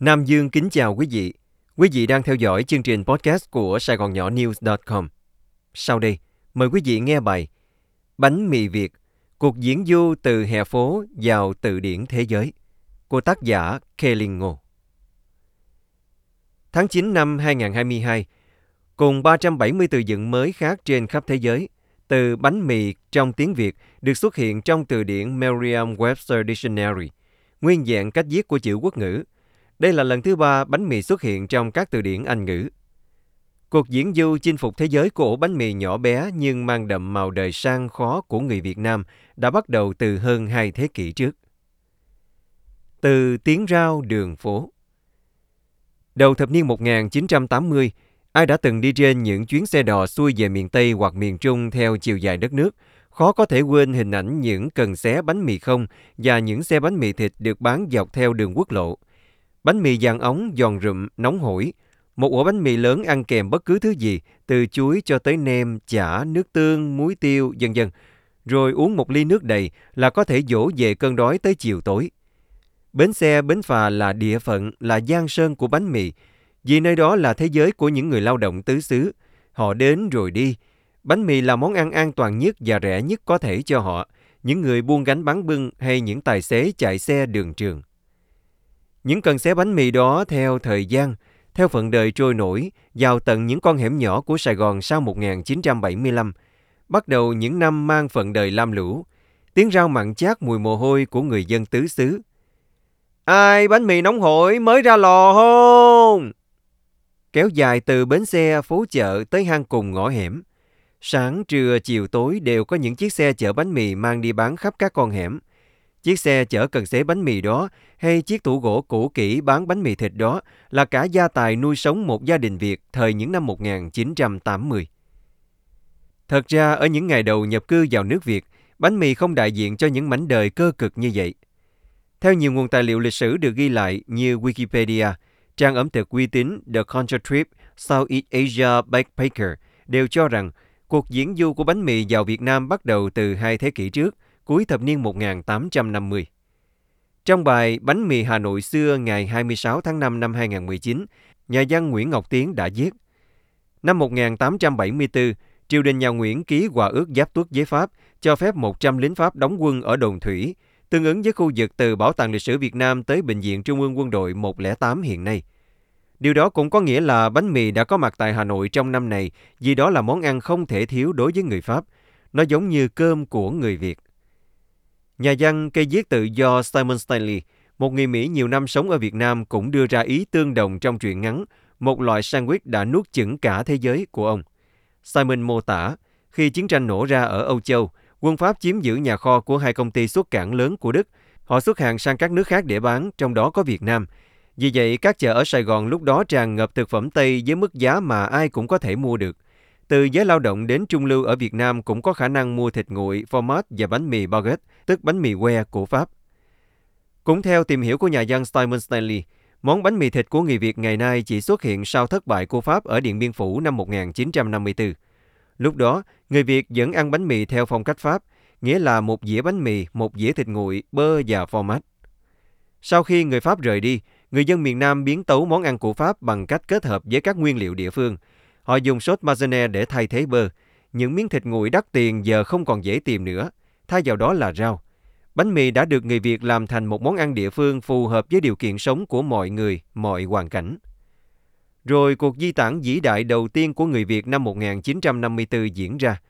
Nam Dương kính chào quý vị. Quý vị đang theo dõi chương trình podcast của Sài Gòn Nhỏ News.com. Sau đây, mời quý vị nghe bài Bánh mì Việt, cuộc diễn du từ hè phố vào từ điển thế giới của tác giả Kelly Ngô. Tháng 9 năm 2022, cùng 370 từ vựng mới khác trên khắp thế giới, từ bánh mì trong tiếng Việt được xuất hiện trong từ điển Merriam-Webster Dictionary, nguyên dạng cách viết của chữ quốc ngữ. Đây là lần thứ ba bánh mì xuất hiện trong các từ điển Anh ngữ. Cuộc diễn du chinh phục thế giới của ổ bánh mì nhỏ bé nhưng mang đậm màu đời sang khó của người Việt Nam đã bắt đầu từ hơn hai thế kỷ trước. Từ tiếng rao đường phố Đầu thập niên 1980, ai đã từng đi trên những chuyến xe đò xuôi về miền Tây hoặc miền Trung theo chiều dài đất nước, khó có thể quên hình ảnh những cần xé bánh mì không và những xe bánh mì thịt được bán dọc theo đường quốc lộ. Bánh mì dạng ống, giòn rụm, nóng hổi. Một ổ bánh mì lớn ăn kèm bất cứ thứ gì, từ chuối cho tới nem, chả, nước tương, muối tiêu, dần dần. Rồi uống một ly nước đầy là có thể dỗ về cơn đói tới chiều tối. Bến xe, bến phà là địa phận, là giang sơn của bánh mì, vì nơi đó là thế giới của những người lao động tứ xứ. Họ đến rồi đi. Bánh mì là món ăn an toàn nhất và rẻ nhất có thể cho họ, những người buôn gánh bán bưng hay những tài xế chạy xe đường trường. Những cần xé bánh mì đó theo thời gian, theo phận đời trôi nổi, vào tận những con hẻm nhỏ của Sài Gòn sau 1975, bắt đầu những năm mang phận đời lam lũ, tiếng rau mặn chát mùi mồ hôi của người dân tứ xứ. Ai bánh mì nóng hổi mới ra lò không? Kéo dài từ bến xe, phố chợ tới hang cùng ngõ hẻm. Sáng, trưa, chiều, tối đều có những chiếc xe chở bánh mì mang đi bán khắp các con hẻm. Chiếc xe chở cần xế bánh mì đó hay chiếc tủ gỗ cũ kỹ bán bánh mì thịt đó là cả gia tài nuôi sống một gia đình Việt thời những năm 1980. Thật ra ở những ngày đầu nhập cư vào nước Việt, bánh mì không đại diện cho những mảnh đời cơ cực như vậy. Theo nhiều nguồn tài liệu lịch sử được ghi lại như Wikipedia, trang ẩm thực uy tín The Contra Trip, Southeast Asia Backpacker đều cho rằng cuộc diễn du của bánh mì vào Việt Nam bắt đầu từ hai thế kỷ trước, cuối thập niên 1850. Trong bài Bánh mì Hà Nội xưa ngày 26 tháng 5 năm 2019, nhà văn Nguyễn Ngọc Tiến đã viết Năm 1874, triều đình nhà Nguyễn ký hòa ước giáp tuất với Pháp, cho phép 100 lính Pháp đóng quân ở đồn thủy, tương ứng với khu vực từ Bảo tàng lịch sử Việt Nam tới Bệnh viện Trung ương Quân đội 108 hiện nay. Điều đó cũng có nghĩa là bánh mì đã có mặt tại Hà Nội trong năm này vì đó là món ăn không thể thiếu đối với người Pháp. Nó giống như cơm của người Việt. Nhà văn cây viết tự do Simon Stanley, một người Mỹ nhiều năm sống ở Việt Nam cũng đưa ra ý tương đồng trong truyện ngắn một loại sandwich đã nuốt chửng cả thế giới của ông. Simon mô tả, khi chiến tranh nổ ra ở Âu Châu, quân Pháp chiếm giữ nhà kho của hai công ty xuất cảng lớn của Đức. Họ xuất hàng sang các nước khác để bán, trong đó có Việt Nam. Vì vậy, các chợ ở Sài Gòn lúc đó tràn ngập thực phẩm Tây với mức giá mà ai cũng có thể mua được. Từ giới lao động đến trung lưu ở Việt Nam cũng có khả năng mua thịt nguội, format và bánh mì baguette, tức bánh mì que của Pháp. Cũng theo tìm hiểu của nhà văn Simon Stanley, món bánh mì thịt của người Việt ngày nay chỉ xuất hiện sau thất bại của Pháp ở Điện Biên Phủ năm 1954. Lúc đó, người Việt vẫn ăn bánh mì theo phong cách Pháp, nghĩa là một dĩa bánh mì, một dĩa thịt nguội, bơ và format. Sau khi người Pháp rời đi, người dân miền Nam biến tấu món ăn của Pháp bằng cách kết hợp với các nguyên liệu địa phương. Họ dùng sốt Marzene để thay thế bơ. Những miếng thịt nguội đắt tiền giờ không còn dễ tìm nữa. Thay vào đó là rau. Bánh mì đã được người Việt làm thành một món ăn địa phương phù hợp với điều kiện sống của mọi người, mọi hoàn cảnh. Rồi cuộc di tản vĩ đại đầu tiên của người Việt năm 1954 diễn ra.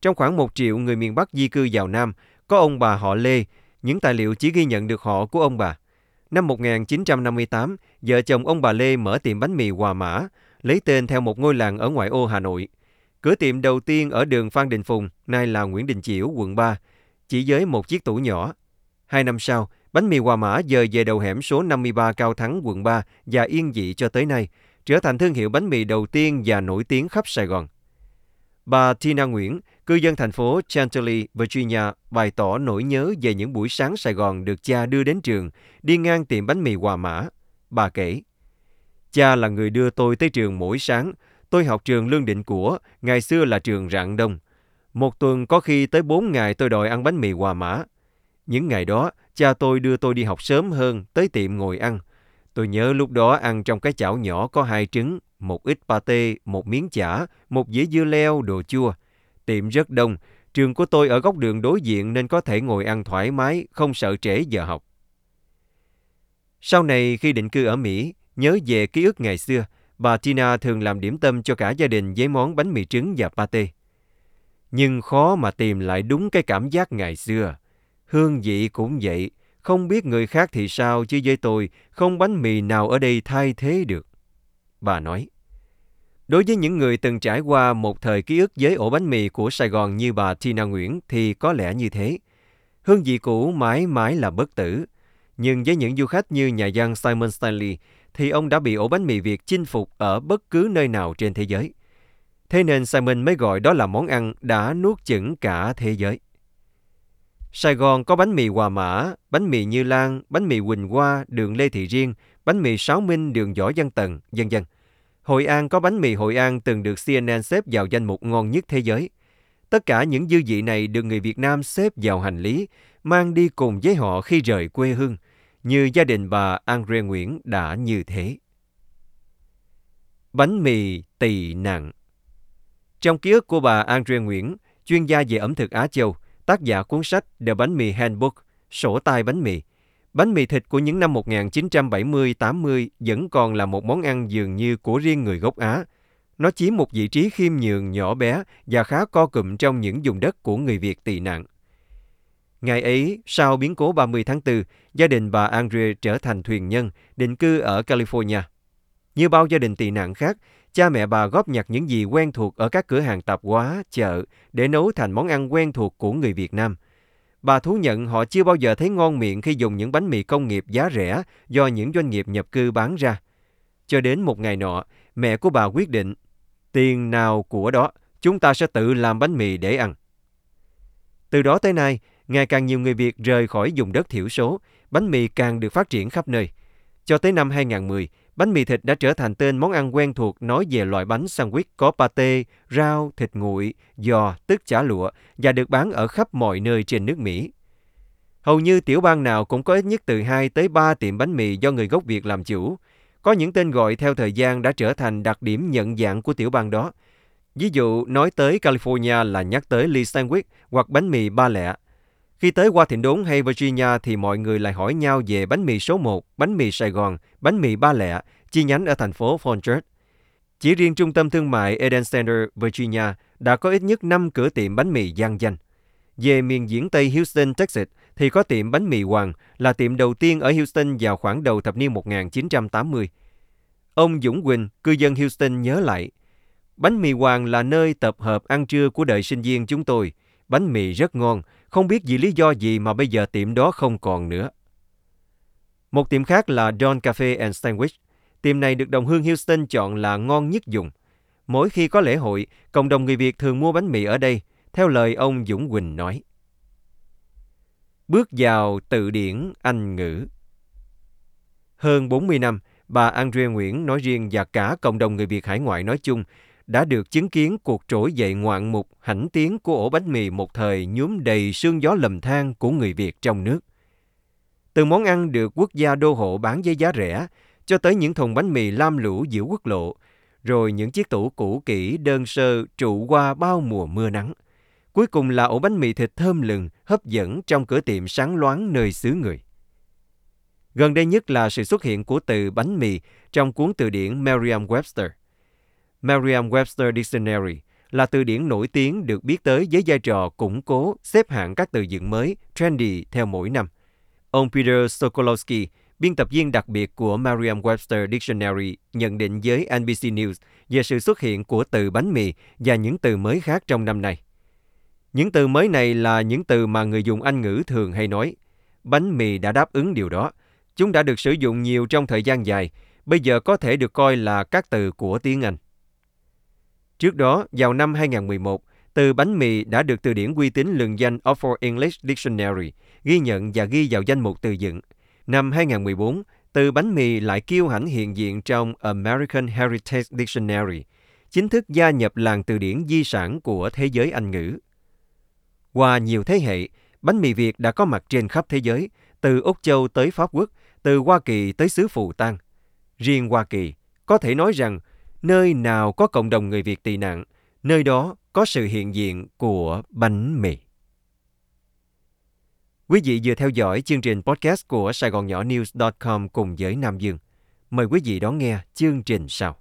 Trong khoảng một triệu người miền Bắc di cư vào Nam, có ông bà họ Lê, những tài liệu chỉ ghi nhận được họ của ông bà. Năm 1958, vợ chồng ông bà Lê mở tiệm bánh mì Hòa Mã, lấy tên theo một ngôi làng ở ngoại ô Hà Nội. Cửa tiệm đầu tiên ở đường Phan Đình Phùng, nay là Nguyễn Đình Chiểu, quận 3, chỉ với một chiếc tủ nhỏ. Hai năm sau, bánh mì Hòa Mã dời về đầu hẻm số 53 Cao Thắng, quận 3 và yên dị cho tới nay, trở thành thương hiệu bánh mì đầu tiên và nổi tiếng khắp Sài Gòn. Bà Tina Nguyễn, cư dân thành phố Chantilly, Virginia, bày tỏ nỗi nhớ về những buổi sáng Sài Gòn được cha đưa đến trường, đi ngang tiệm bánh mì Hòa Mã. Bà kể, Cha là người đưa tôi tới trường mỗi sáng. Tôi học trường Lương Định Của, ngày xưa là trường Rạng Đông. Một tuần có khi tới 4 ngày tôi đòi ăn bánh mì Hòa Mã. Những ngày đó, cha tôi đưa tôi đi học sớm hơn, tới tiệm ngồi ăn. Tôi nhớ lúc đó ăn trong cái chảo nhỏ có hai trứng, một ít pate, một miếng chả, một dĩa dưa leo, đồ chua. Tiệm rất đông, trường của tôi ở góc đường đối diện nên có thể ngồi ăn thoải mái, không sợ trễ giờ học. Sau này khi định cư ở Mỹ, nhớ về ký ức ngày xưa, bà Tina thường làm điểm tâm cho cả gia đình với món bánh mì trứng và pate. Nhưng khó mà tìm lại đúng cái cảm giác ngày xưa. Hương vị cũng vậy, không biết người khác thì sao chứ với tôi, không bánh mì nào ở đây thay thế được. Bà nói. Đối với những người từng trải qua một thời ký ức với ổ bánh mì của Sài Gòn như bà Tina Nguyễn thì có lẽ như thế. Hương vị cũ mãi mãi là bất tử. Nhưng với những du khách như nhà văn Simon Stanley thì ông đã bị ổ bánh mì Việt chinh phục ở bất cứ nơi nào trên thế giới. Thế nên Simon mới gọi đó là món ăn đã nuốt chửng cả thế giới. Sài Gòn có bánh mì Hòa Mã, bánh mì Như Lan, bánh mì Quỳnh Hoa, đường Lê Thị Riêng, bánh mì Sáu Minh, đường Võ Văn Tần, dân dân. Hội An có bánh mì Hội An từng được CNN xếp vào danh mục ngon nhất thế giới. Tất cả những dư vị này được người Việt Nam xếp vào hành lý, mang đi cùng với họ khi rời quê hương, như gia đình bà Andre Nguyễn đã như thế. Bánh mì tỳ nặng Trong ký ức của bà Andre Nguyễn, chuyên gia về ẩm thực Á Châu, tác giả cuốn sách The Bánh mì Handbook, sổ tay bánh mì, Bánh mì thịt của những năm 1970-80 vẫn còn là một món ăn dường như của riêng người gốc Á. Nó chiếm một vị trí khiêm nhường nhỏ bé và khá co cụm trong những vùng đất của người Việt tị nạn. Ngày ấy, sau biến cố 30 tháng 4, gia đình bà Andre trở thành thuyền nhân, định cư ở California. Như bao gia đình tị nạn khác, cha mẹ bà góp nhặt những gì quen thuộc ở các cửa hàng tạp hóa, chợ để nấu thành món ăn quen thuộc của người Việt Nam – Bà thú nhận họ chưa bao giờ thấy ngon miệng khi dùng những bánh mì công nghiệp giá rẻ do những doanh nghiệp nhập cư bán ra. Cho đến một ngày nọ, mẹ của bà quyết định, tiền nào của đó, chúng ta sẽ tự làm bánh mì để ăn. Từ đó tới nay, ngày càng nhiều người Việt rời khỏi vùng đất thiểu số, bánh mì càng được phát triển khắp nơi. Cho tới năm 2010, bánh mì thịt đã trở thành tên món ăn quen thuộc nói về loại bánh sandwich có pate, rau, thịt nguội, giò, tức chả lụa và được bán ở khắp mọi nơi trên nước Mỹ. Hầu như tiểu bang nào cũng có ít nhất từ 2 tới 3 tiệm bánh mì do người gốc Việt làm chủ. Có những tên gọi theo thời gian đã trở thành đặc điểm nhận dạng của tiểu bang đó. Ví dụ, nói tới California là nhắc tới Lee Sandwich hoặc bánh mì ba lẹ – khi tới qua Thịnh Đốn hay Virginia thì mọi người lại hỏi nhau về bánh mì số 1, bánh mì Sài Gòn, bánh mì Ba Lẹ, chi nhánh ở thành phố Fort Worth. Chỉ riêng trung tâm thương mại Eden Center, Virginia đã có ít nhất 5 cửa tiệm bánh mì gian danh. Về miền diễn Tây Houston, Texas thì có tiệm bánh mì Hoàng là tiệm đầu tiên ở Houston vào khoảng đầu thập niên 1980. Ông Dũng Quỳnh, cư dân Houston nhớ lại, bánh mì Hoàng là nơi tập hợp ăn trưa của đời sinh viên chúng tôi. Bánh mì rất ngon, không biết vì lý do gì mà bây giờ tiệm đó không còn nữa. Một tiệm khác là Don Cafe and Sandwich. Tiệm này được đồng hương Houston chọn là ngon nhất dùng. Mỗi khi có lễ hội, cộng đồng người Việt thường mua bánh mì ở đây, theo lời ông Dũng Quỳnh nói. Bước vào từ điển Anh ngữ Hơn 40 năm, bà Andrea Nguyễn nói riêng và cả cộng đồng người Việt hải ngoại nói chung đã được chứng kiến cuộc trỗi dậy ngoạn mục hãnh tiếng của ổ bánh mì một thời nhuốm đầy sương gió lầm than của người Việt trong nước. Từ món ăn được quốc gia đô hộ bán với giá rẻ, cho tới những thùng bánh mì lam lũ giữa quốc lộ, rồi những chiếc tủ cũ kỹ đơn sơ trụ qua bao mùa mưa nắng. Cuối cùng là ổ bánh mì thịt thơm lừng, hấp dẫn trong cửa tiệm sáng loáng nơi xứ người. Gần đây nhất là sự xuất hiện của từ bánh mì trong cuốn từ điển Merriam-Webster. Merriam-Webster Dictionary là từ điển nổi tiếng được biết tới với vai trò củng cố, xếp hạng các từ vựng mới, trendy theo mỗi năm. Ông Peter Sokolowski, biên tập viên đặc biệt của Merriam-Webster Dictionary, nhận định với NBC News về sự xuất hiện của từ bánh mì và những từ mới khác trong năm nay. Những từ mới này là những từ mà người dùng Anh ngữ thường hay nói. Bánh mì đã đáp ứng điều đó. Chúng đã được sử dụng nhiều trong thời gian dài, bây giờ có thể được coi là các từ của tiếng Anh. Trước đó, vào năm 2011, từ bánh mì đã được từ điển uy tín lừng danh Oxford English Dictionary ghi nhận và ghi vào danh mục từ vựng. Năm 2014, từ bánh mì lại kiêu hãnh hiện diện trong American Heritage Dictionary, chính thức gia nhập làng từ điển di sản của thế giới Anh ngữ. Qua nhiều thế hệ, bánh mì Việt đã có mặt trên khắp thế giới, từ Úc Châu tới Pháp Quốc, từ Hoa Kỳ tới xứ Phù Tang – Riêng Hoa Kỳ, có thể nói rằng nơi nào có cộng đồng người Việt tị nạn, nơi đó có sự hiện diện của bánh mì. Quý vị vừa theo dõi chương trình podcast của Sài Gòn Nhỏ News.com cùng với Nam Dương. Mời quý vị đón nghe chương trình sau.